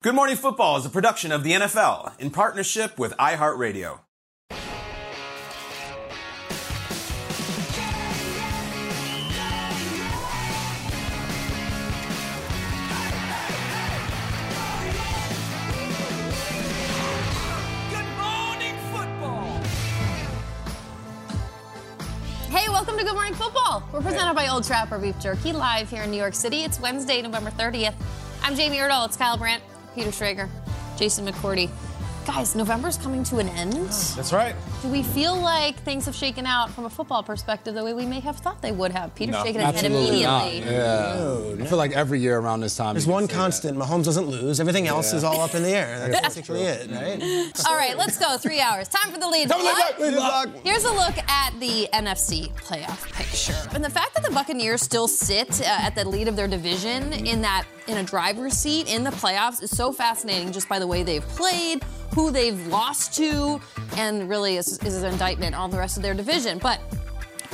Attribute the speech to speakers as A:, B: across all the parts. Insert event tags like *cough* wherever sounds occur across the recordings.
A: Good Morning Football is a production of the NFL in partnership with iHeartRadio.
B: Hey, welcome to Good Morning Football. We're presented by Old Trapper Beef Jerky live here in New York City. It's Wednesday, November 30th. I'm Jamie Erdahl. It's Kyle Brandt, Peter Schrager, Jason McCourty. Guys, November's coming to an end.
C: That's right.
B: Do we feel like things have shaken out from a football perspective the way we may have thought they would have? Peter's
C: No,
B: shaking his head
C: absolutely not.
B: immediately.
C: Yeah. I feel like every year around this time.
D: There's one
C: say
D: constant. Mahomes doesn't lose. Everything else is all up in the air. That's
B: That's *laughs*
D: basically it, right?
B: All right, let's go. Three hours. Time for the lead. Block.
C: leg block.
B: Here's a look at the NFC playoff picture. And the fact that the Buccaneers still sit uh, at the lead of their division in that in a driver's seat in the playoffs is so fascinating just by the way they've played, who they've lost to, and really is, is an indictment on the rest of their division. But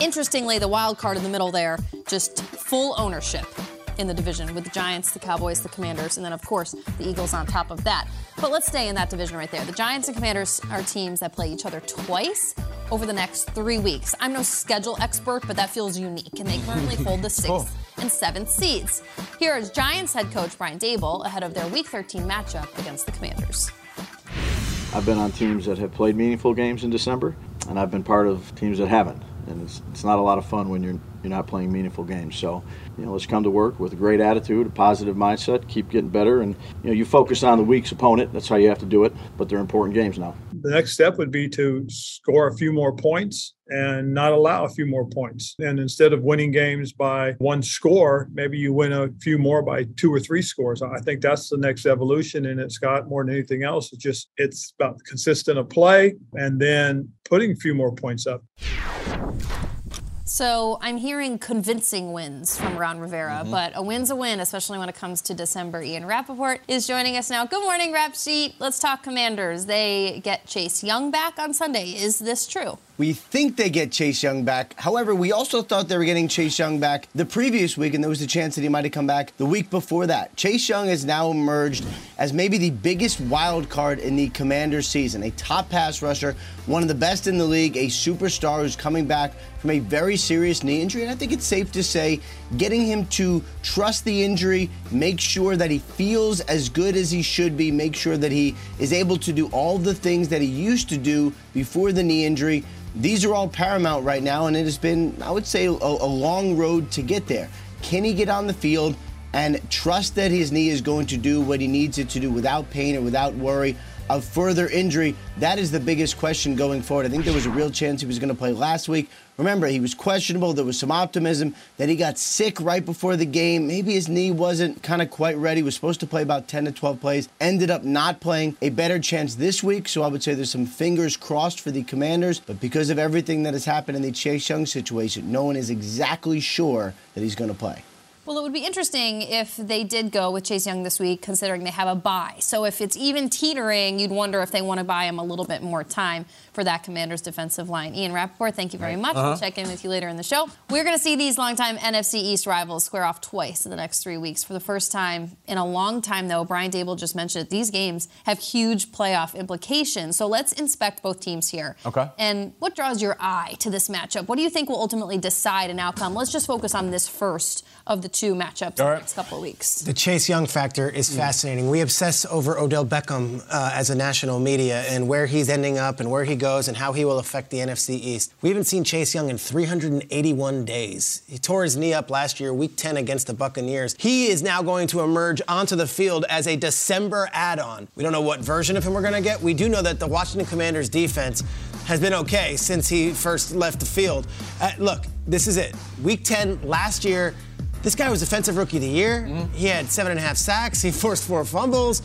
B: interestingly, the wild card in the middle there, just full ownership in the division with the Giants, the Cowboys, the Commanders, and then, of course, the Eagles on top of that. But let's stay in that division right there. The Giants and Commanders are teams that play each other twice over the next three weeks. I'm no schedule expert, but that feels unique, and they currently hold the *laughs* sixth and seventh seeds. Here is Giants head coach Brian Daboll ahead of their Week 13 matchup against the Commanders.
E: I've been on teams that have played meaningful games in December, and I've been part of teams that haven't. And it's, it's not a lot of fun when you're you're not playing meaningful games. So, you know, let's come to work with a great attitude, a positive mindset, keep getting better, and you know, you focus on the week's opponent. That's how you have to do it. But they're important games now.
F: The next step would be to score a few more points and not allow a few more points. And instead of winning games by one score, maybe you win a few more by two or three scores. I think that's the next evolution and it, Scott, more than anything else. It's just it's about consistent of play and then putting a few more points up.
B: So I'm hearing convincing wins from Ron Rivera,
D: Mm-hmm.
B: but a win's a win, especially when it comes to December. Ian Rapoport is joining us now. Good morning, Rap Sheet. Let's talk Commanders. They get Chase Young back on Sunday. Is this true?
G: We think they get Chase Young back. However, we also thought they were getting Chase Young back the previous week, and there was a chance that he might have come back the week before that. Chase Young has now emerged as maybe the biggest wild card in the Commanders season. A top pass rusher, one of the best in the league, a superstar who's coming back from a very serious knee injury. And I think it's safe to say getting him to trust the injury, make sure that he feels as good as he should be, make sure that he is able to do all the things that he used to do before the knee injury. These are all paramount right now, and it has been, I would say, a, a long road to get there. Can he get on the field and trust that his knee is going to do what he needs it to do without pain or without worry of further injury? That is the biggest question going forward. I think there was a real chance he was going to play last week. Remember, he was questionable. There was some optimism that he got sick right before the game. Maybe his knee wasn't kind of quite ready. He was supposed to play about 10 to 12 plays. Ended up not playing. A better chance this week. So I would say there's some fingers crossed for the Commanders. But because of everything that has happened in the Chase Young situation, no one is exactly sure that he's going to play.
B: Well, it would be interesting if they did go with Chase Young this week, considering they have a buy. So if it's even teetering, you'd wonder if they want to buy him a little bit more time for that Commanders defensive line. Ian Rapoport, thank you very much.
H: Uh-huh.
B: We'll check in with you later in the show. We're going to see these longtime NFC East rivals square off twice in the next three weeks. For the first time in a long time, though, Brian Daboll just mentioned that these games have huge playoff implications. So let's inspect both teams here.
H: Okay.
B: And what draws your eye to this matchup? What do you think will ultimately decide an outcome? Let's just focus on this first of the two matchups in the next couple of weeks.
D: The Chase Young factor is
G: Mm.
D: fascinating. We obsess over Odell Beckham uh, as a national media and where he's ending up and where he goes and how he will affect the NFC East. We haven't seen Chase Young in 381 days. He tore his knee up last year, week 10 against the Buccaneers. He is now going to emerge onto the field as a December add on. We don't know what version of him we're going to get. We do know that the Washington Commanders defense has been okay since he first left the field. Uh, look, this is it. Week 10 last year, this guy was Defensive Rookie of the Year. Mm-hmm. He had seven and a half sacks. He *laughs* forced four fumbles.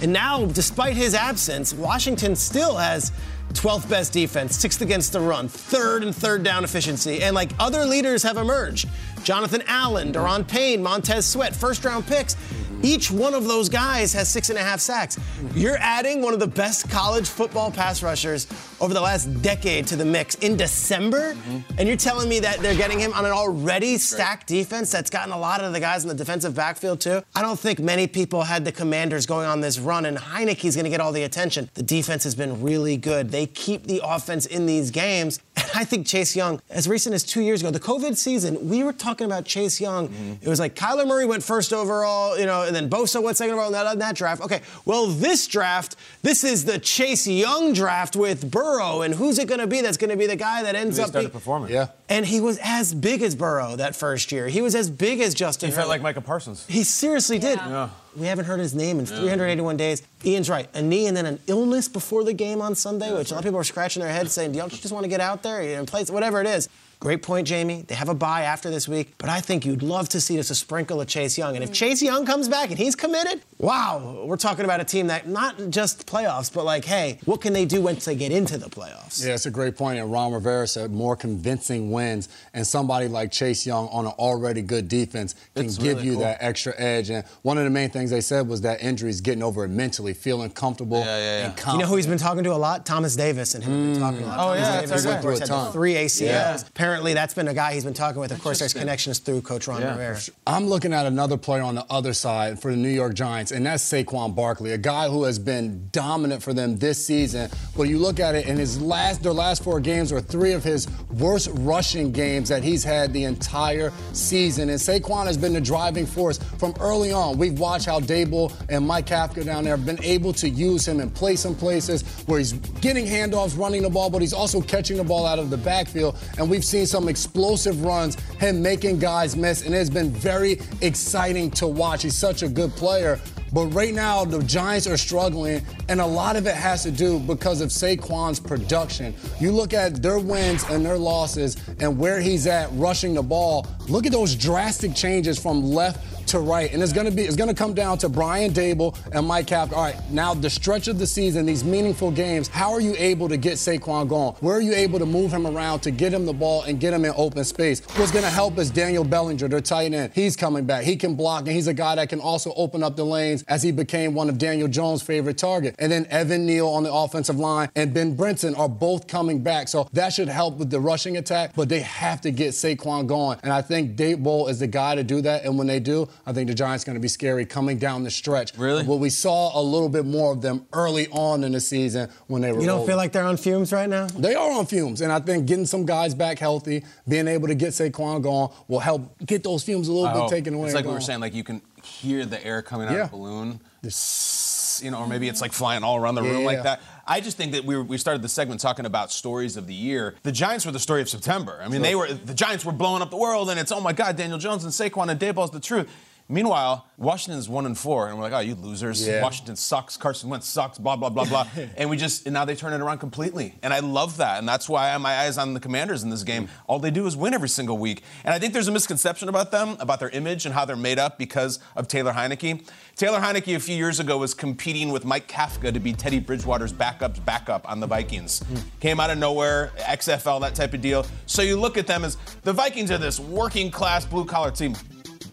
D: And now, despite his absence, Washington still has 12th best defense, sixth against the run, third and third down efficiency. And like other leaders have emerged Jonathan Allen, Daron Payne, Montez Sweat, first round picks. Each one of those guys has six and a half sacks. You're adding one of the best college football pass rushers over the last decade to the mix in December, and you're telling me that they're getting him on an already stacked defense that's gotten a lot of the guys in the defensive backfield too. I don't think many people had the Commanders going on this run, and Heinicke's going to get all the attention. The defense has been really good. They keep the offense in these games. *laughs* And I think Chase Young, as recent as two years ago, the COVID season, we were talking about Chase Young. Mm-hmm. It was like Kyler Murray went first overall, you know, and then Bosa went second overall in that, in that draft. Okay, well, this draft, this is the Chase Young draft with Burrow, and who's it going to be that's going to be the guy that ends
H: He
D: up
H: started
D: being-
H: performing.
C: Yeah.
D: And he was as big as Burrow that first year. He was as big as Justin.
H: He felt
D: Herbert.
H: like Micah Parsons.
D: He seriously did.
H: Yeah.
D: We haven't heard his name in mm. 381 days. Ian's right. A knee and then an illness before the game on Sunday, which a lot of people are scratching their heads saying, don't you just want to get out there and play, whatever it is. Great point, Jamie. They have a bye after this week, but I think you'd love to see just a sprinkle of Chase Young. And if mm. Chase Young comes back and he's committed, wow, we're talking about a team that not just playoffs, but like, hey, what can they do once they get into the playoffs?
C: Yeah, it's a great point. And Ron Rivera said more convincing wins, and somebody like Chase Young on an already good defense can
H: It's
C: give
H: really
C: you
H: cool.
C: that extra edge. And one of the main things they said was that injuries getting over it mentally, feeling comfortable
H: Yeah, yeah, yeah.
C: and
D: You know who he's been talking to a lot? Thomas Davis and him have been talking a lot. Mm.
H: Oh,
D: Thomas
H: yeah,
D: Davis
H: that's
D: of
C: Through a ton.
D: three ACLs.
H: Yeah.
D: Apparently, that's been a guy he's been talking with. Of course, there's connections through Coach Ron
H: Yeah,
D: Rivera.
H: sure.
C: I'm looking at another player on the other side for the New York Giants, and that's Saquon Barkley, a guy who has been dominant for them this season. But you look at it, in his last, their last four games are three of his worst rushing games that he's had the entire season. And Saquon has been the driving force from early on. We've watched how Daboll and Mike Kafka down there have been able to use him and place him places where he's getting handoffs, running the ball, but he's also catching the ball out of the backfield. And we've seen some explosive runs, him making guys miss, and it's been very exciting to watch. He's such a good player. But right now, the Giants are struggling, and a lot of it has to do because of Saquon's production. You look at their wins and their losses and where he's at rushing the ball. Look at those drastic changes from left to right. And it's gonna be it's gonna come down to Brian Daboll and Mike Kafka. All right, now the stretch of the season, these meaningful games, how are you able to get Saquon going? Where are you able to move him around to get him the ball and get him in open space? What's gonna help is Daniel Bellinger, their tight end. He's coming back. He can block, and he's a guy that can also open up the lanes as he became one of Daniel Jones' favorite target. And then Evan Neal on the offensive line and Ben Brinson are both coming back. So that should help with the rushing attack, but they have to get Saquon going. And I think Daboll is the guy to do that. And when they do, I think the Giants going to be scary coming down the stretch.
H: Really?
C: But we saw a little bit more of them early on in the season when they were.
D: You don't
C: rolling.
D: feel like they're on fumes right now?
C: They are on fumes, and I think getting some guys back healthy, being able to get Saquon going, will help get those fumes a little
H: I
C: bit
H: hope.
C: taken away.
H: It's like
C: and
H: we were saying, like you can hear the air coming out
C: Yeah.
H: of the balloon. This, you know, or maybe it's like flying all around the room
C: Yeah.
H: like that. I just think that we, were, we started the segment talking about stories of the year. The Giants were the story of September. I mean, they were the Giants were blowing up the world, and it's oh my God, Daniel Jones and Saquon and Daboll's the truth. Meanwhile, Washington's one and four, and we're like, oh, you losers.
C: Yeah.
H: Washington sucks. Carson Wentz sucks. Blah blah blah blah. *laughs* and we just and now they turn it around completely, and I love that, and that's why I have my eyes on the Commanders in this game. Mm. All they do is win every single week, and I think there's a misconception about them, about their image and how they're made up because of Taylor Heinicke. Taylor Heinicke a few years ago was competing with Mike Kafka to be Teddy Bridgewater's backup's backup on the Vikings. Mm. Came out of nowhere, XFL, that type of deal. So you look at them as the Vikings are this working class blue collar team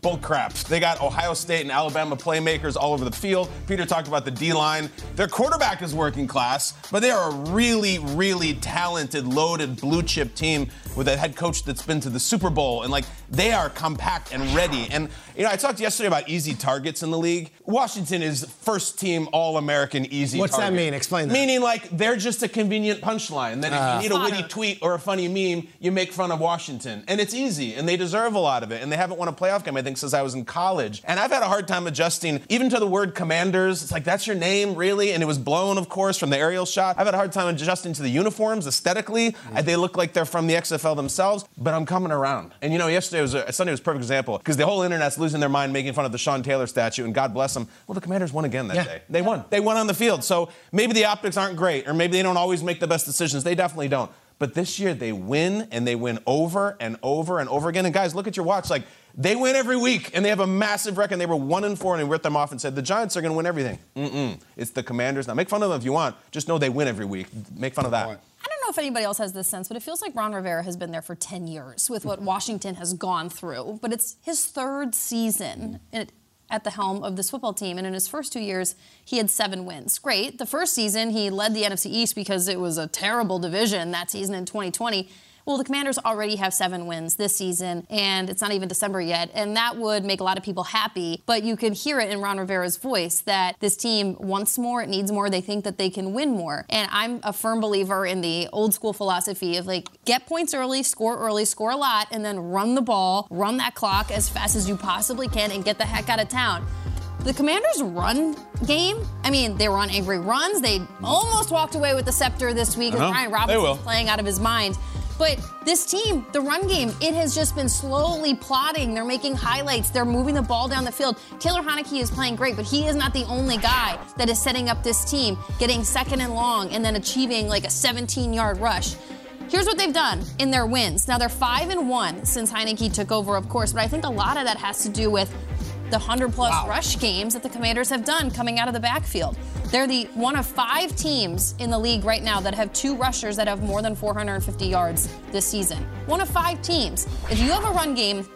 H: Bull crap. They got Ohio State and Alabama playmakers all over the field. Peter talked about the D line. Their quarterback is working class, but they are a really, really talented, loaded blue chip team with a head coach that's been to the Super Bowl. And like, they are compact and ready. And, you know, I talked yesterday about easy targets in the league. Washington is first team All American easy targets.
D: What's that mean? Explain that.
H: Meaning, like, they're just a convenient punchline. That
D: Ah.
H: if you need a witty tweet or a funny meme, you make fun of Washington. And it's easy, and they deserve a lot of it. And they haven't won a playoff game, I think, since I was in college. And I've had a hard time adjusting, even to the word commanders. It's like, that's your name, really? And it was blown, of course, from the aerial shot. I've had a hard time adjusting to the uniforms aesthetically. Uh, They look like they're from the XFL themselves, but I'm coming around. And you know, yesterday was a, Sunday was a perfect example because the whole internet's losing their mind making fun of the Sean Taylor statue, and God bless them. Well, the commanders won again that
D: Yeah.
H: day. They won. They won on the field. So maybe the optics aren't great, or maybe they don't always make the best decisions. They definitely don't. But this year they win and they win over and over and over again. And guys, look at your watch. Like they win every week and they have a massive record. They were one and four and we ripped them off and said the Giants are going to win everything. Mm-mm. It's the Commanders. Now make fun of them if you want. Just know they win every week. Make fun of that.
B: I don't know if anybody else has this sense, but it feels like Ron Rivera has been there for 10 years with what *laughs* Washington has gone through. But it's his third season at the helm of this football team. And in his first two years, he had seven wins. Great. The first season, he led the NFC East because it was a terrible division that season in 2020. Well, the Commanders already have seven wins this season, and it's not even December yet. And that would make a lot of people happy. But you can hear it in Ron Rivera's voice that this team wants more, it needs more, they think that they can win more. And I'm a firm believer in the old school philosophy of like, get points early, score early, score a lot, and then run the ball, run that clock as fast as you possibly can, and get the heck out of town. The Commanders' run game, I mean, they were on angry runs. They almost walked away with the scepter this week
H: Uh-huh. They
B: Robinson playing out of his mind. But this team, the run game, it has just been slowly plotting. They're making highlights. They're moving the ball down the field. Taylor Heinicke is playing great, but he is not the only guy that is setting up this team, getting second and long, and then achieving like a 17-yard rush. Here's what they've done in their wins. Now they're five and one since Heinicke took over, of course, but I think a lot of that has to do with the 100 plus rush games that the Commanders have done coming out of the backfield. They're the one of five teams in the league right now that have two rushers that have more than 450 yards this season. One of five teams. If you have a run game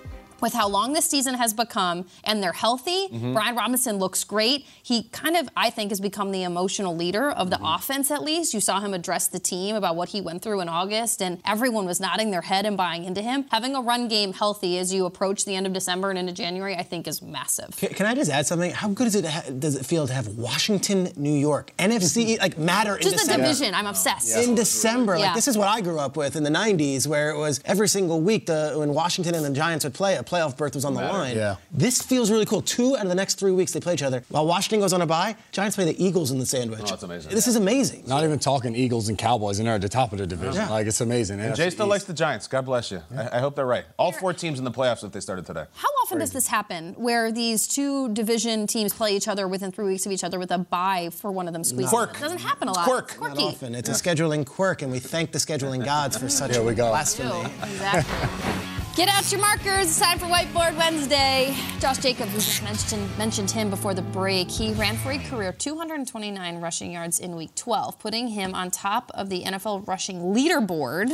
B: with how long this season has become and they're healthy,
H: Mm-hmm.
B: Brian Robinson looks great. He kind of, I think, has become the emotional leader of the
H: Mm-hmm.
B: offense at least. You saw him address the team about what he went through in August, and everyone was nodding their head and buying into him. Having a run game healthy as you approach the end of December and into January, I think is massive.
D: Can, can I just add something? How good is it? Ha- does it feel to have Washington, New York, NFC like matter in
B: Just the
D: December?
B: division, I'm obsessed.
D: In December,
B: Yeah.
D: like this is what I grew up with in the '90s, where it was every single week the, when Washington and the Giants would play, a playoff berth was on the line.
C: Yeah.
D: This feels really cool. Two out of the next three weeks they play each other. While Washington goes on a bye, Giants play the Eagles in the sandwich.
H: Oh, that's amazing.
D: This is amazing.
C: Not even talking Eagles and Cowboys, and they're at the top of the division.
D: Yeah.
C: Like it's amazing.
H: And Jay still likes the Giants. God bless you. I, I hope they're right. All four teams in the playoffs if they started today.
B: How often does this happen where these two division teams play each other within three weeks of each other with a bye for one of them squeezing?
H: Quirk.
B: It doesn't happen a lot.
H: Quirk.
B: It's
D: Not
B: quirky.
D: often. It's a scheduling quirk, and we thank the scheduling gods for such
C: There we go.
D: blasphemy.
B: Exactly. *laughs* Get out your markers. It's time for Whiteboard Wednesday. Josh Jacobs, we just mentioned, mentioned him before the break. He ran for a career 229 rushing yards in week 12, putting him on top of the NFL rushing leaderboard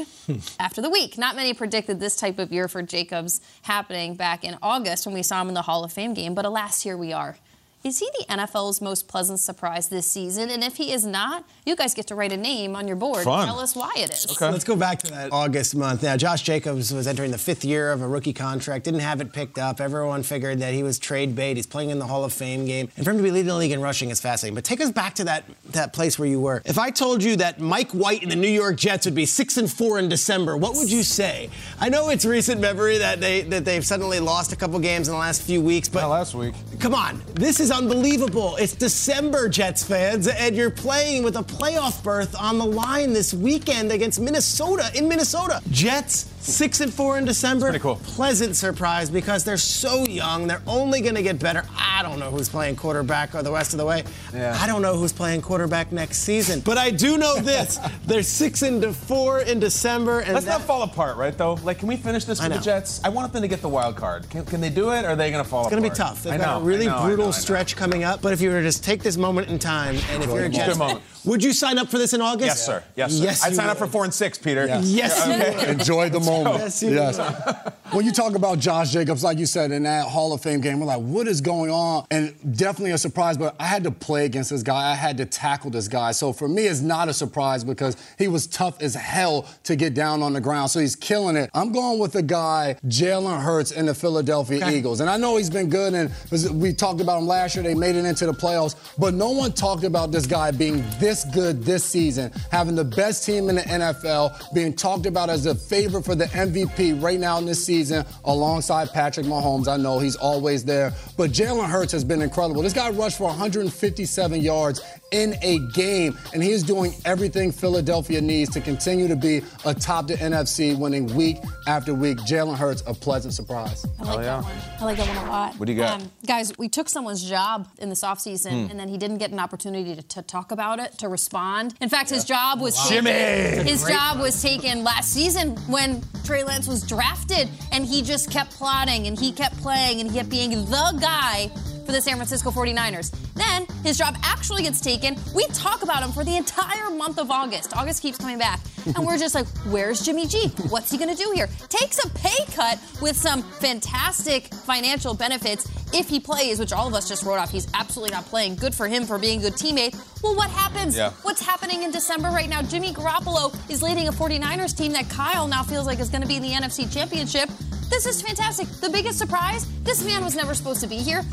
B: *laughs* after the week. Not many predicted this type of year for Jacobs happening back in August when we saw him in the Hall of Fame game, but alas, here we are. Is he the NFL's most pleasant surprise this season? And if he is not, you guys get to write a name on your board.
H: Fun.
B: Tell us why it is. Okay.
D: Let's go back to that August month. Now, Josh Jacobs was entering the fifth year of a rookie contract, didn't have it picked up. Everyone figured that he was trade bait. He's playing in the Hall of Fame game. And for him to be leading the league in rushing is fascinating. But take us back to that, that place where you were. If I told you that Mike White and the New York Jets would be six and four in December, what would you say? I know it's recent memory that they that they've suddenly lost a couple games in the last few weeks, but
H: last week.
D: Come on, this is unbelievable. It's December, Jets fans, and you're playing with a playoff berth on the line this weekend against Minnesota in Minnesota. Jets six and four in December.
H: pretty cool.
D: Pleasant surprise because they're so young. They're only going to get better. I don't know who's playing quarterback or the rest of the way.
H: Yeah.
D: I don't know who's playing quarterback next season, but I do know this: *laughs* they're six and four in December, and
H: Let's
D: that-
H: not fall apart, right? Though, like, can we finish this
D: I
H: with the. Jets? I want them to get the wild card. Can, can they do it? or Are they going to fall apart?
D: It's going to be tough. They've
H: I
D: got
H: know,
D: a really
H: know,
D: brutal
H: know,
D: stretch coming up. But if you were to just take this moment in time, and if you're a
H: Good
D: Jets,
H: moment.
D: Would you sign up for this in August?
H: Yes, sir. Yes, sir.
D: Yes,
H: I'd
D: you
H: sign up for four and six, Peter.
D: Yes, you would.
C: Enjoy the
H: Let's
D: Yes, you
C: yes. when you talk about Josh Jacobs, like you said, in that Hall of Fame game, we're like, what is going on? And definitely a surprise, but I had to play against this guy. I had to tackle this guy. So for me, it's not a surprise because he was tough as hell to get down on the ground. So he's killing it. I'm going with the guy, Jalen Hurts in the Philadelphia okay. Eagles. And I know he's been good, and we talked about him last year. They made it into the playoffs, but no one talked about this guy being this good this season, having the best team in the NFL, being talked about as a favorite for the MVP right now in this season, alongside Patrick Mahomes. I know he's always there, but Jalen Hurts has been incredible. This guy rushed for 157 yards in a game, and he is doing everything Philadelphia needs to continue to be atop the NFC, winning week after week. Jalen Hurts, a pleasant surprise.
B: I like oh, yeah. that one. I like that one a lot.
H: What do you got? Um,
B: guys, we took someone's job in this offseason, hmm. and then he didn't get an opportunity to, to, talk about it, to respond. In fact, yeah. his job was wow. taken, his job was taken last season when Trey Lance was drafted, and he just kept plotting, and he kept playing, and he kept being the guy for the San Francisco 49ers. Then his job actually gets taken. We talk about him for the entire month of August. August keeps coming back. And we're just like, where's Jimmy G? What's he going to do here? Takes a pay cut with some fantastic financial benefits if he plays, which all of us just wrote off. He's absolutely not playing. Good for him for being a good teammate. Well, what happens? Yeah. What's happening in December right now? Jimmy Garoppolo is leading a 49ers team that Kyle now feels like is going to be in the NFC Championship. This is fantastic. The biggest surprise this man was never supposed to be here.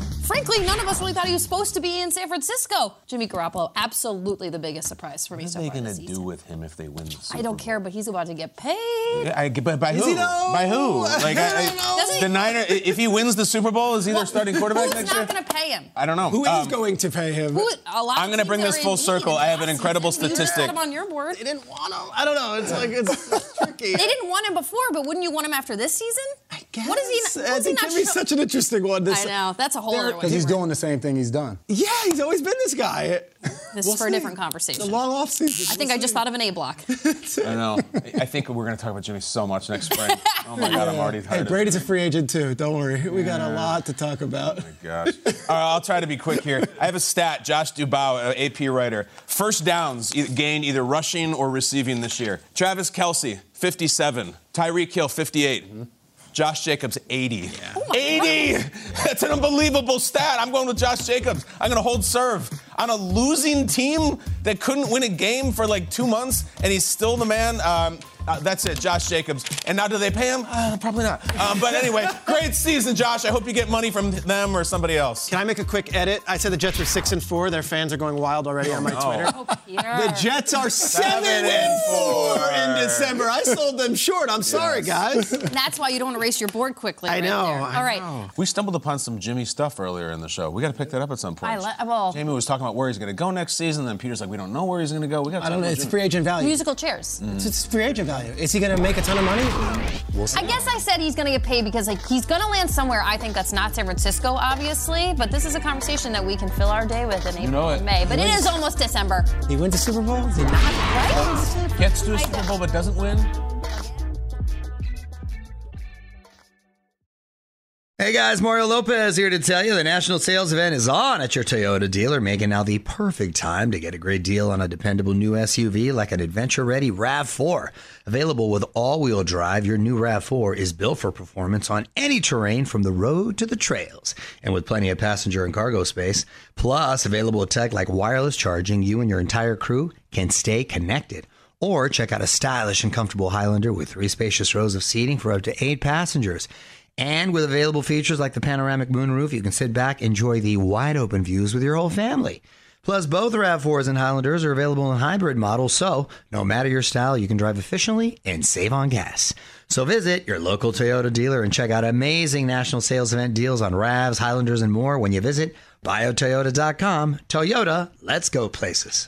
B: Frankly, none of us really thought he was supposed to be in San Francisco. Jimmy Garoppolo, absolutely the biggest surprise for me.
H: What
B: are
H: they going to do with him if they win the Super Bowl?
B: I don't care, but he's about to get paid.
H: I, but by who? By who? Like I, I, the Niner. If he wins the Super Bowl, is he their starting quarterback
B: who's
H: next
B: year?
H: Who's
B: not going to pay him?
H: I don't know.
D: Who um, is going to pay him?
B: Who, I'm
H: going to bring this full circle. I have an incredible statistic.
B: Him on your board.
D: They didn't want him. I don't know. It's like it's *laughs* tricky.
B: They didn't want him before, but wouldn't you want him after this season?
D: I guess. What is he? What is he not
B: show-
D: such an interesting one.
B: This, I know. That's a whole other
C: Because he's doing the same thing he's done.
D: Yeah, he's always been this guy.
B: This we'll is for see. a different conversation.
D: The long off season.
B: I think we'll I just thought of an A block. *laughs*
H: I know. I think we're going to talk about Jimmy so much next spring. *laughs* Oh my God, I'm already tired.
D: Hey, Brady's a free agent too. Don't worry. We got a lot to talk about.
H: Oh my gosh. All right, I'll try to be quick here. I have a stat. Josh Dubow, AP writer. First downs gained either rushing or receiving this year. Travis Kelce, 57. Tyreek Hill, 58. Mm-hmm. Josh Jacobs, 80. Yeah. Oh 80! God. That's an unbelievable stat. I'm going with Josh Jacobs. I'm going to hold serve on a losing team that couldn't win a game for like two months, and he's still the man. Um, uh, that's it, Josh Jacobs. And now, do they pay him? Uh, probably not. Um, but anyway, *laughs* great season, Josh. I hope you get money from them or somebody else.
D: Can I make a quick edit? I said the Jets are six and four. Their fans are going wild already on my oh, Twitter. Oh, the Jets are seven, seven and four in December. I sold them short. I'm sorry, guys. *laughs*
B: That's why you don't want to race your board quickly.
D: I
B: right
D: know.
B: I All right.
D: Know.
H: We stumbled upon some Jimmy stuff earlier in the show. We got to pick that up at some point. I
B: le- well,
H: Jamie was talking about where he's going to go next season. Then Peter's like, we don't know where he's going to go. We got.
D: I don't know. It's free agent value.
B: Musical chairs.
D: Mm. It's, it's free agent value. Is he going to make make a ton of money?
B: We'll I guess I said he's going to get paid because like he's going to land somewhere. I think that's not San Francisco, obviously. But this is a conversation that we can fill our day with in April you know and May. But it is almost December.
D: He went to Super Bowl. He
B: right?
H: Gets to a Super Bowl but doesn't win.
I: Hey guys, Mario Lopez here to tell you the national sales event is on at your Toyota dealer, making now the perfect time to get a great deal on a dependable new SUV like an adventure ready RAV4. Available with all wheel drive, your new RAV4 is built for performance on any terrain from the road to the trails. And with plenty of passenger and cargo space, plus available tech like wireless charging, you and your entire crew can stay connected. Or check out a stylish and comfortable Highlander with three spacious rows of seating for up to eight passengers. And with available features like the panoramic moonroof, you can sit back, enjoy the wide open views with your whole family. Plus, both RAV4s and Highlanders are available in hybrid models, so no matter your style, you can drive efficiently and save on gas. So visit your local Toyota dealer and check out amazing national sales event deals on RAVs, Highlanders, and more when you visit buyatoyota.com. Toyota, let's go places.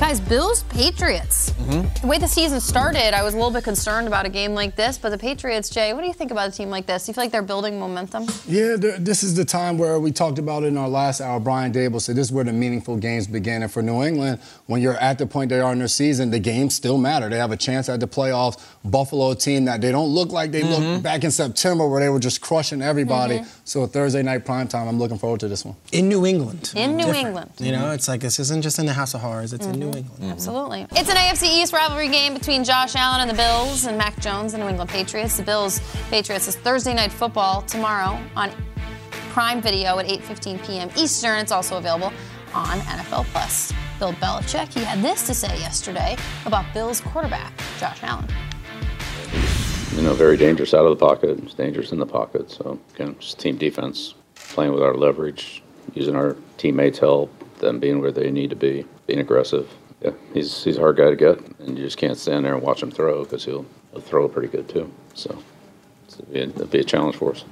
B: Guys, Bills Patriots.
G: Mm-hmm.
B: The way the season started, I was a little bit concerned about a game like this, but the Patriots, Jay, what do you think about a team like this? Do you feel like they're building momentum?
C: Yeah, this is the time where we talked about it in our last hour. Brian Daboll said this is where the meaningful games begin. And for New England, when you're at the point they are in their season, the games still matter. They have a chance at the playoffs. Buffalo team that they don't look like they
D: Mhm.
C: looked back in September where they were just crushing everybody.
B: Mhm.
C: So Thursday night prime time, I'm looking forward to this one.
D: In New England.
B: In New
D: Different.
B: England.
D: You know, it's like this isn't just in the House of Horrors, it's in New England. Mm-hmm.
B: Absolutely. It's an AFC East rivalry game between Josh Allen and the Bills and Mac Jones and the New England Patriots. The Bills Patriots is Thursday night football tomorrow on Prime Video at 8:15 p.m. Eastern. It's also available on NFL Plus. Bill Belichick, he had this to say yesterday about Bills quarterback Josh Allen.
J: you know, very dangerous out of the pocket. It's dangerous in the pocket. So, again, just team defense, playing with our leverage, using our teammates' help, them being where they need to be, being aggressive. Yeah, he's he's a hard guy to get, and you just can't stand there and watch him throw because he'll, he'll throw pretty good too. So, be, it'll be a challenge for us.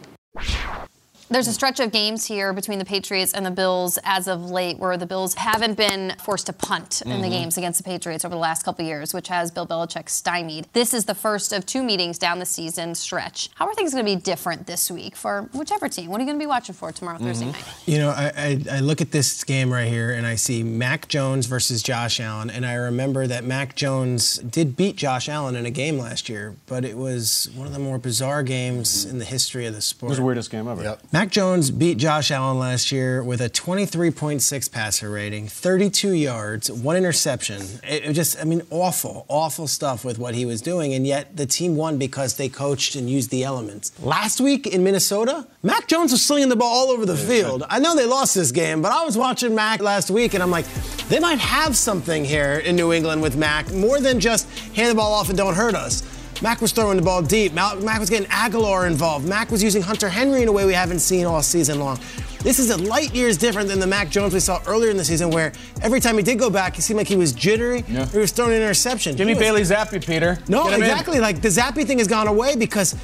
B: There's a stretch of games here between the Patriots and the Bills as of late where the Bills haven't been forced to punt in the
K: Mhm.
B: games against the Patriots over the last couple of years, which has Bill Belichick stymied. This is the first of two meetings down the season stretch. How are things going to be different this week for whichever team? What are you going to be watching for tomorrow, Thursday night?
D: You know, I, I, I look at this game right here and I see Mac Jones versus Josh Allen, and I remember that Mac Jones did beat Josh Allen in a game last year, but it was one of the more bizarre games in the history of the sport.
H: It
D: sport.
H: was the weirdest game ever.
D: Mac Jones beat Josh Allen last year with a 23.6 passer rating, 32 yards, one interception. It, it just, I mean, awful, awful stuff with what he was doing, and yet the team won because they coached and used the elements. Last week in Minnesota, Mac Jones was slinging the ball all over the field. I know they lost this game, but I was watching Mac last week, and I'm like, they might have something here in New England with Mac, more than just hand the ball off and don't hurt us. Mac was throwing the ball deep. Mac was getting Agholor involved. Mac was using Hunter Henry in a way we haven't seen all season long. This is a light years different than the Mac Jones we saw earlier in the season, where every time he did go back, he seemed like he was jittery.
H: Yeah.
D: He was throwing an interception.
H: Jimmy
D: was-
H: Bailey Zappe, Peter.
D: No,
H: him in.
D: exactly. Like the Zappe thing has gone away because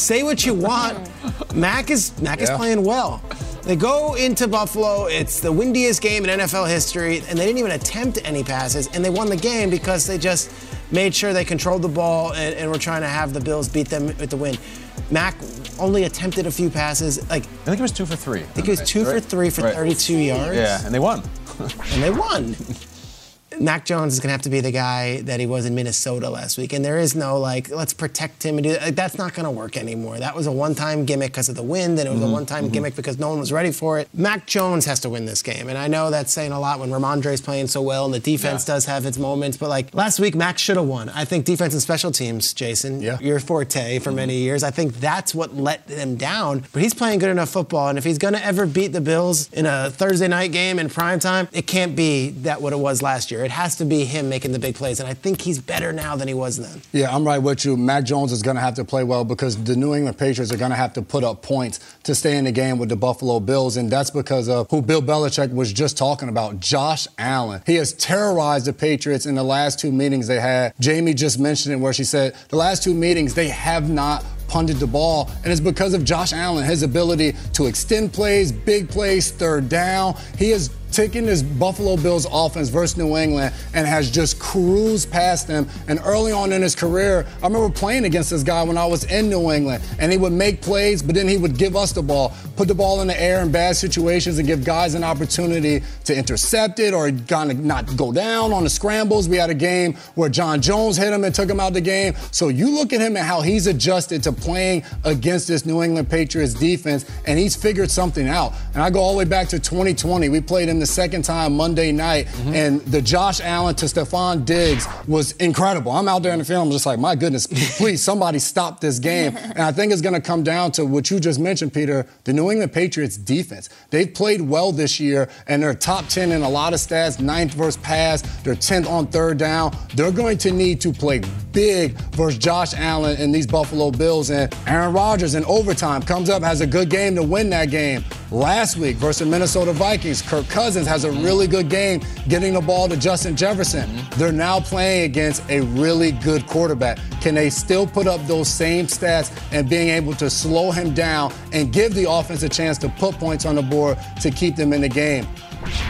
D: say what you want, *laughs* Mac is Mac is playing well. They go into Buffalo. It's the windiest game in NFL history, and they didn't even attempt any passes, and they won the game because they just made sure they controlled the ball and, and were trying to have the Bills beat them with the win. Mac only attempted a few passes. Like
H: I think it was two for three.
D: I think it was two for three for 32 yards.
H: Yeah, and they won.
D: and they won. *laughs* Mac Jones is going to have to be the guy that he was in Minnesota last week. And there is no, like, let's protect him and do that. Like, that's not going to work anymore. That was a one time gimmick because of the wind, and it was a
H: Mhm,
D: one time
H: mhm.
D: gimmick because no one was ready for it. Mac Jones has to win this game. And I know that's saying a lot when Rhamondre's playing so well and the defense does have its moments. But, like, last week, Mac should have won. I think defense and special teams, Jason, your forte for many years. I think that's what let them down. But he's playing good enough football. And if he's going to ever beat the Bills in a Thursday night game in prime time, it can't be that what it was last year. It has to be him making the big plays. And I think he's better now than he was then.
C: Yeah, I'm right with you. Mac Jones is going to have to play well because the New England Patriots are going to have to put up points to stay in the game with the Buffalo Bills, and that's because of who Bill Belichick was just talking about, Josh Allen. He has terrorized the Patriots in the last two meetings they had. Jamie just mentioned it where she said the last two meetings they have not punted the ball, and it's because of Josh Allen, his ability to extend plays, big plays, third down. He has taken this Buffalo Bills offense versus New England and has just cruised past them. And early on in his career, I remember playing against this guy when I was in New England, and he would make plays, but then he would give us the ball, put the ball in the air in bad situations, and give guys an opportunity to intercept it or kind of not go down on the scrambles. We had a game where John Jones hit him and took him out of the game. So you look at him and how he's adjusted to playing against this New England Patriots defense, and he's figured something out. And I go all the way back to 2020. We played him the second time Monday night, mm-hmm. and the Josh Allen to Stefon Diggs was incredible. I'm out there in the field, I'm just like, my goodness, *laughs* please, somebody stop this game. and I think it's going to come down to what you just mentioned, Peter, the New England Patriots defense. They've played well this year, and they're top 10 in a lot of stats, ninth versus pass, they're 10th on third down. They're going to need to play big versus Josh Allen and these Buffalo Bills. And Aaron Rodgers in overtime comes up, has a good game to win that game. Last week versus Minnesota Vikings, Kirk Cousins has a really good game getting the ball to Justin Jefferson. They're now playing against a really good quarterback. Can they still put up those same stats and being able to slow him down and give the offense a chance to put points on the board to keep them in the game?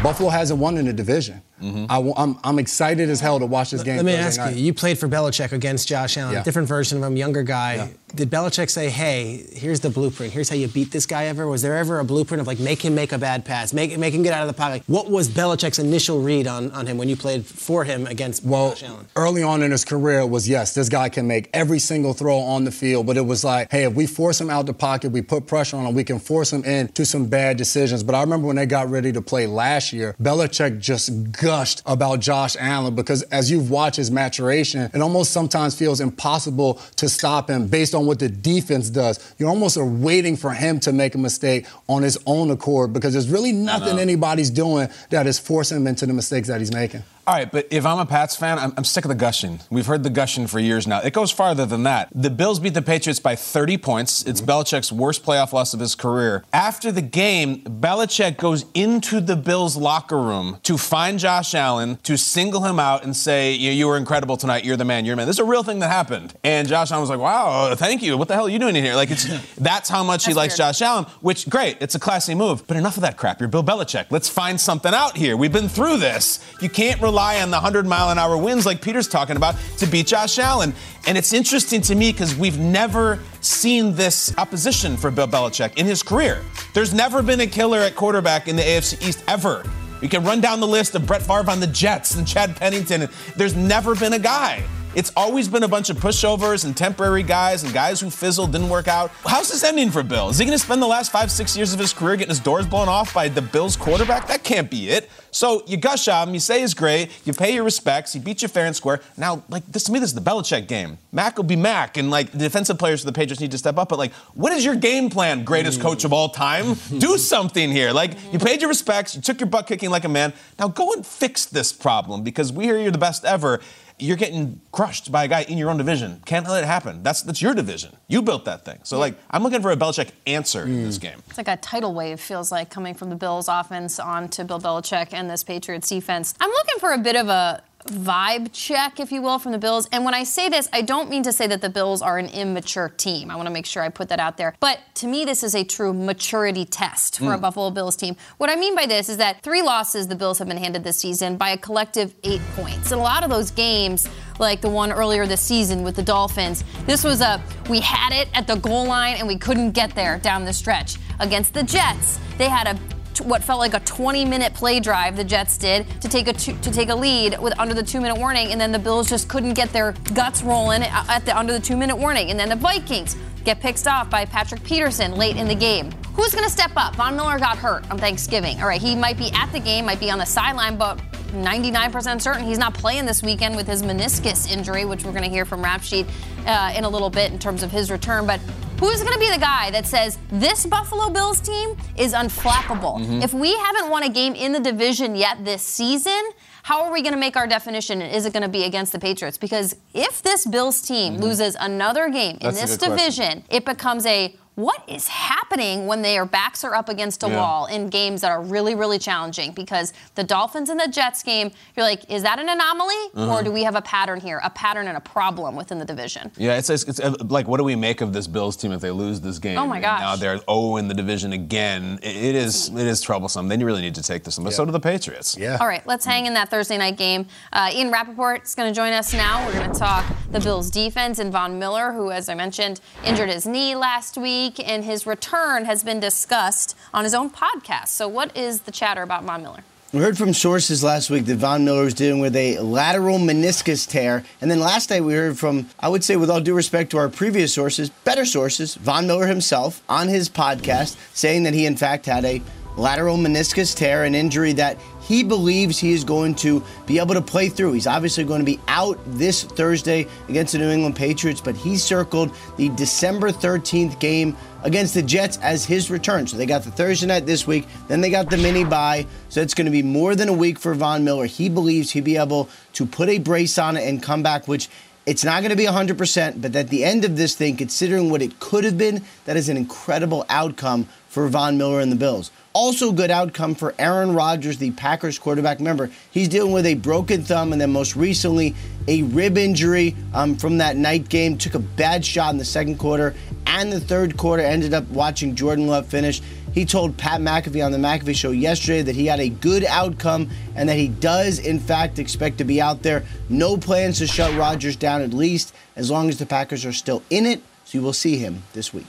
C: Buffalo hasn't won in the division. Mm-hmm. I, am I'm, I'm excited as hell to watch this game.
D: Let me ask night. you: You played for Belichick against Josh Allen, yeah. different version of him, younger guy. Yeah. Did Belichick say, "Hey, here's the blueprint. Here's how you beat this guy"? Ever was there ever a blueprint of like make him make a bad pass, make make him get out of the pocket? What was Belichick's initial read on, on him when you played for him against well, Josh Allen?
C: Early on in his career, it was yes, this guy can make every single throw on the field, but it was like, hey, if we force him out the pocket, we put pressure on him, we can force him into some bad decisions. But I remember when they got ready to play last year, Belichick just gushed about Josh Allen because as you've watched his maturation, it almost sometimes feels impossible to stop him based on what the defense does. you're almost are waiting for him to make a mistake on his own accord because there's really nothing anybody's doing that is forcing him into the mistakes that he's making.
H: All right, but if I'm a Pats fan, I'm, I'm, sick of the gushing. We've heard the gushing for years now. It goes farther than that. The Bills beat the Patriots by 30 points. It's mm-hmm. Belichick's worst playoff loss of his career. After the game, Belichick goes into the Bills locker room to find Josh Allen, to single him out and say, You were incredible tonight. You're the man. You're the man. This is a real thing that happened. And Josh Allen was like, Wow, thank you. What the hell are you doing in here? Like, it's *laughs* that's how much that's he likes weird. Josh Allen, which, great. It's a classy move. But enough of that crap. You're Bill Belichick. Let's find something out here. We've been through this. You can't rely on the 100 mile an hour winds like Peter's talking about to beat Josh Allen. And it's interesting to me because we've never seen this opposition for Bill Belichick in his career. There's never been a killer at quarterback in the AFC East ever. You can run down the list of Brett Favre on the Jets and Chad Pennington. There's never been a guy. It's always been a bunch of pushovers and temporary guys and guys who fizzled, didn't work out. How's this ending for Bill? Is he going to spend the last five, six years of his career getting his doors blown off by the Bills quarterback? That can't be it. So you gush on him, you say he's great, you pay your respects, he beat you fair and square. Now, like this to me, this is the Belichick game. Mac will be Mac, and like the defensive players for the Patriots need to step up. But like, what is your game plan, greatest coach of all time? *laughs* Do something here. Like you paid your respects, you took your butt kicking like a man. Now go and fix this problem because we hear you're the best ever you're getting crushed by a guy in your own division. Can't let it happen. That's that's your division. You built that thing. So like I'm looking for a Belichick answer mm. in this game.
B: It's like a tidal wave feels like coming from the Bills offense on to Bill Belichick and this Patriots defense. I'm looking for a bit of a vibe check, if you will, from the Bills. And when I say this, I don't mean to say that the Bills are an immature team. I want to make sure I put that out there. But to me, this is a true maturity test for mm. a Buffalo Bills team. What I mean by this is that three losses the Bills have been handed this season by a collective eight points. And a lot of those games, like the one earlier this season with the Dolphins, this was a we had it at the goal line and we couldn't get there down the stretch. Against the Jets, they had a what felt like a 20 minute play drive the Jets did to take a two, to take a lead with under the two minute warning, and then the Bills just couldn't get their guts rolling at the under the two minute warning, and then the Vikings get picked off by Patrick Peterson late in the game. Who's going to step up? Von Miller got hurt on Thanksgiving. All right, he might be at the game, might be on the sideline, but 99% certain he's not playing this weekend with his meniscus injury, which we're going to hear from Rap Sheet uh, in a little bit in terms of his return. But Who's going to be the guy that says this Buffalo Bills team is unflappable? Mm-hmm. If we haven't won a game in the division yet this season, how are we going to make our definition? And is it going to be against the Patriots? Because if this Bills team mm-hmm. loses another game That's in this division, question. it becomes a what is happening when their backs are up against a
H: Yeah.
B: wall in games that are really, really challenging? Because the Dolphins and the Jets game, you're like, is that an anomaly? Or
H: Uh-huh.
B: do we have a pattern here, a pattern and a problem within the division?
H: Yeah, it's, it's, it's uh, like, what do we make of this Bills team if they lose this game?
B: Oh, my
H: And
B: gosh.
H: Now they're 0 in the division again. It, it is it is troublesome. Then you really need to take this one, but so do the Patriots.
C: Yeah.
B: All right, let's hang in that Thursday night game. Uh, Ian Rapoport is going to join us now. We're going to talk the Bills defense and Von Miller, who, as I mentioned, injured his knee last week, and his return has been discussed on his own podcast. So, what is the chatter about Von Miller?
G: We heard from sources last week that Von Miller was dealing with a lateral meniscus tear. And then last night we heard from, I would say, with all due respect to our previous sources, better sources, Von Miller himself on his podcast, saying that he, in fact, had a lateral meniscus tear, an injury that he believes he is going to be able to play through. He's obviously going to be out this Thursday against the New England Patriots, but he circled the December 13th game against the Jets as his return. So they got the Thursday night this week, then they got the mini bye. So it's going to be more than a week for Von Miller. He believes he'll be able to put a brace on it and come back, which it's not going to be 100%, but at the end of this thing, considering what it could have been, that is an incredible outcome for Von Miller and the Bills. Also, good outcome for Aaron Rodgers, the Packers quarterback. Remember, he's dealing with a broken thumb and then most recently a rib injury um, from that night game. Took a bad shot in the second quarter and the third quarter. Ended up watching Jordan Love finish. He told Pat McAfee on the McAfee show yesterday that he had a good outcome and that he does, in fact, expect to be out there. No plans to shut Rodgers down, at least as long as the Packers are still in it. So you will see him this week.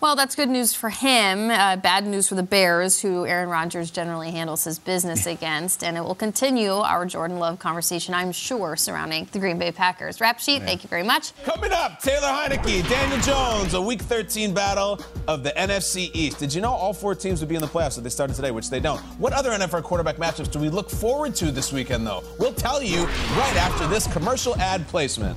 B: Well, that's good news for him. Uh, bad news for the Bears, who Aaron Rodgers generally handles his business against. And it will continue our Jordan Love conversation, I'm sure, surrounding the Green Bay Packers. Rap sheet, thank you very much.
H: Coming up, Taylor Heinicke, Daniel Jones, a Week 13 battle of the NFC East. Did you know all four teams would be in the playoffs if they started today, which they don't? What other NFL quarterback matchups do we look forward to this weekend, though? We'll tell you right after this commercial ad placement.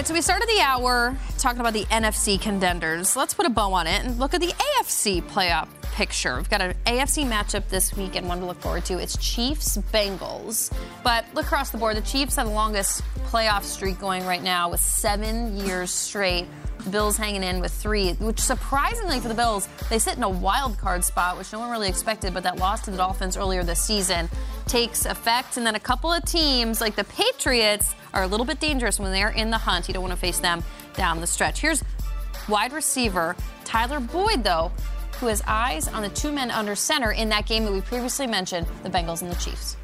B: Right, so we started the hour talking about the NFC contenders. Let's put a bow on it and look at the AFC playoff picture. We've got an AFC matchup this week and one to look forward to. It's Chiefs Bengals. But look across the board. The Chiefs have the longest playoff streak going right now with seven years straight. Bills hanging in with three, which surprisingly for the Bills, they sit in a wild card spot, which no one really expected, but that loss to the Dolphins earlier this season takes effect. And then a couple of teams like the Patriots are a little bit dangerous when they're in the hunt. You don't want to face them down the stretch. Here's wide receiver Tyler Boyd, though, who has eyes on the two men under center in that game that we previously mentioned the Bengals and the Chiefs.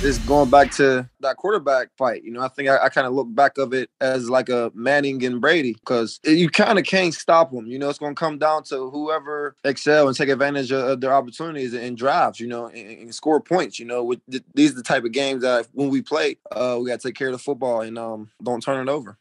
L: It's going back to that quarterback fight. You know, I think I, I kind of look back of it as like a Manning and Brady because you kind of can't stop them. You know, it's going to come down to whoever excel and take advantage of, of their opportunities and drives. You know, and, and score points. You know, with th- these are the type of games that when we play, uh, we got to take care of the football and um, don't turn it over.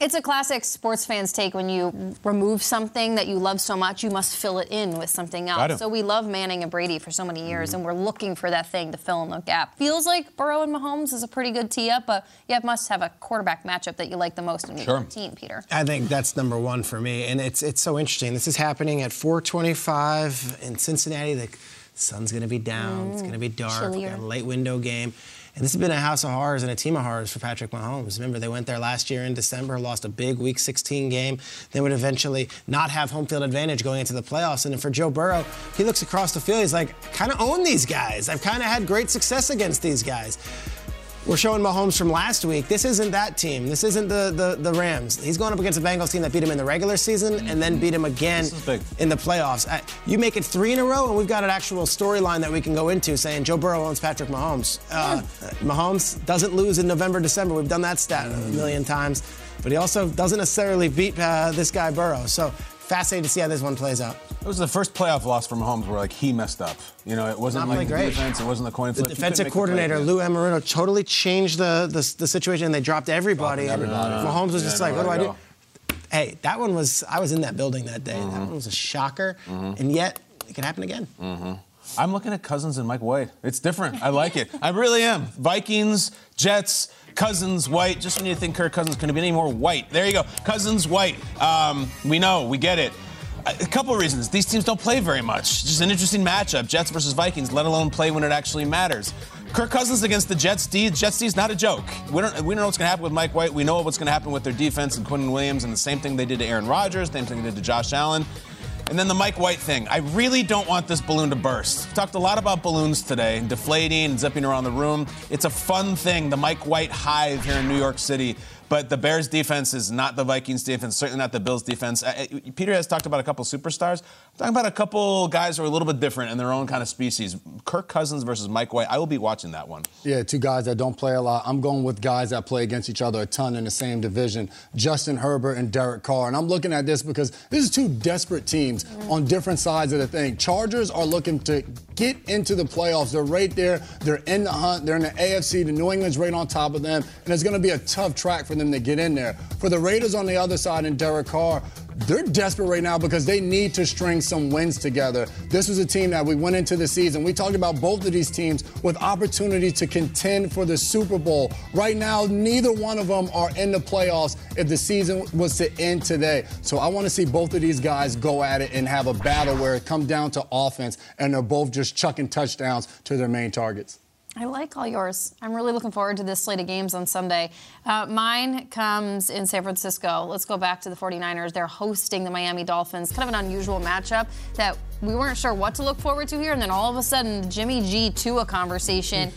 B: It's a classic sports fans take when you remove something that you love so much, you must fill it in with something else. So we love Manning and Brady for so many years, mm-hmm. and we're looking for that thing to fill in the gap. Feels like Burrow and Mahomes is a pretty good tee up, but you must have a quarterback matchup that you like the most in your
D: Sure.
B: team, Peter.
D: I think that's number one for me, and it's it's so interesting. This is happening at 4:25 in Cincinnati. The sun's going to be down. It's mm, going to be dark. We
B: chillier.
D: got a late window game, and this has been a house of horrors and a team of horrors for Patrick Mahomes. Remember, they went there last year in December, lost a big Week 16 game. They would eventually not have home field advantage going into the playoffs. And for Joe Burrow, he looks across the field. He's like, kind of own these guys. I've kind of had great success against these guys. We're showing Mahomes from last week. This isn't that team. This isn't the, the, the Rams. He's going up against a Bengals team that beat him in the regular season and then beat him again in the playoffs. I, you make it three in a row, and we've got an actual storyline that we can go into saying Joe Burrow owns Patrick Mahomes. Uh, Mahomes doesn't lose in November, December. We've done that stat a million times. But he also doesn't necessarily beat uh, this guy Burrow. So fascinating to see how this one plays out.
H: It was the first playoff loss for Mahomes where like he messed up. You know, it wasn't
D: Not
H: like the
D: great.
H: defense, it wasn't the coin flip. The
D: defensive
H: make the
D: coordinator Lou Anarumo totally changed the, the the situation, and they dropped everybody. and
H: everybody.
D: Mahomes was
H: Yeah,
D: just like, "What do I do?" Hey, that one was. I was in that building that day.
H: Mm-hmm.
D: That one was a shocker, and yet it can happen again.
H: hmm I'm looking at Cousins and Mike White. It's different. I like it. I really am. Vikings, Jets, Cousins, White. Just when you think Kirk Cousins couldn't be any more white. There you go. Cousins, White. Um, we know. We get it. A couple of reasons. These teams don't play very much. Just an interesting matchup. Jets versus Vikings, let alone play when it actually matters. Kirk Cousins against the Jets D. Jets D is not a joke. We don't, we don't know what's going to happen with Mike White. We know what's going to happen with their defense and Quinnen Williams, and the same thing they did to Aaron Rodgers, same thing they did to Josh Allen. And then the Mike White thing. I really don't want this balloon to burst. Talked a lot about balloons today, deflating and zipping around the room. It's a fun thing, the Mike White hive here in New York City. But the Bears defense is not the Vikings defense, certainly not the Bills defense. Uh, uh, Peter has talked about a couple superstars. I'm talking about a couple guys who are a little bit different in their own kind of species. Kirk Cousins versus Mike White. I will be watching that one.
C: Yeah, two guys that don't play a lot. I'm going with guys that play against each other a ton in the same division Justin Herbert and Derek Carr. And I'm looking at this because this is two desperate teams on different sides of the thing. Chargers are looking to get into the playoffs. They're right there. They're in the hunt. They're in the AFC. The New England's right on top of them. And it's going to be a tough track for them to get in there. For the Raiders on the other side and Derek Carr, they're desperate right now because they need to string some wins together. This was a team that we went into the season. We talked about both of these teams with opportunity to contend for the Super Bowl. Right now, neither one of them are in the playoffs if the season was to end today. So I want to see both of these guys go at it and have a battle where it comes down to offense and they're both just chucking touchdowns to their main targets.
B: I like all yours. I'm really looking forward to this slate of games on Sunday. Uh, mine comes in San Francisco. Let's go back to the 49ers. They're hosting the Miami Dolphins. Kind of an unusual matchup that we weren't sure what to look forward to here. And then all of a sudden, Jimmy G to a conversation.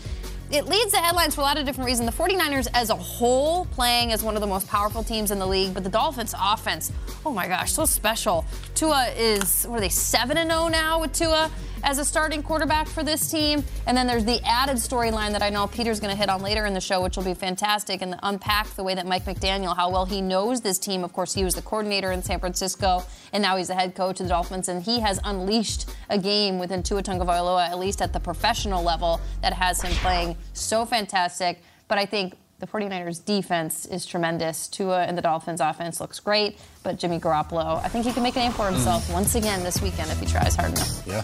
B: It leads the headlines for a lot of different reasons. The 49ers as a whole playing as one of the most powerful teams in the league, but the Dolphins offense, oh my gosh, so special. Tua is, what are they, 7 0 now with Tua? As a starting quarterback for this team. And then there's the added storyline that I know Peter's going to hit on later in the show, which will be fantastic, and unpack the way that Mike McDaniel, how well he knows this team. Of course, he was the coordinator in San Francisco, and now he's the head coach of the Dolphins, and he has unleashed a game within Tua Tagovailoa, at least at the professional level, that has him playing so fantastic. But I think the 49ers defense is tremendous. Tua and the Dolphins offense looks great, but Jimmy Garoppolo, I think he can make a name for himself mm. once again this weekend if he tries hard enough.
C: Yeah.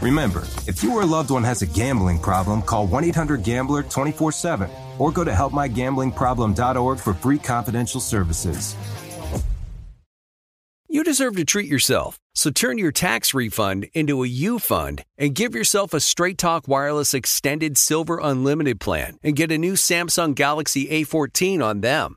M: Remember, if you or a loved one has a gambling problem, call 1 800 Gambler 24 7 or go to helpmygamblingproblem.org for free confidential services.
N: You deserve to treat yourself, so turn your tax refund into a U fund and give yourself a Straight Talk Wireless Extended Silver Unlimited plan and get a new Samsung Galaxy A14 on them.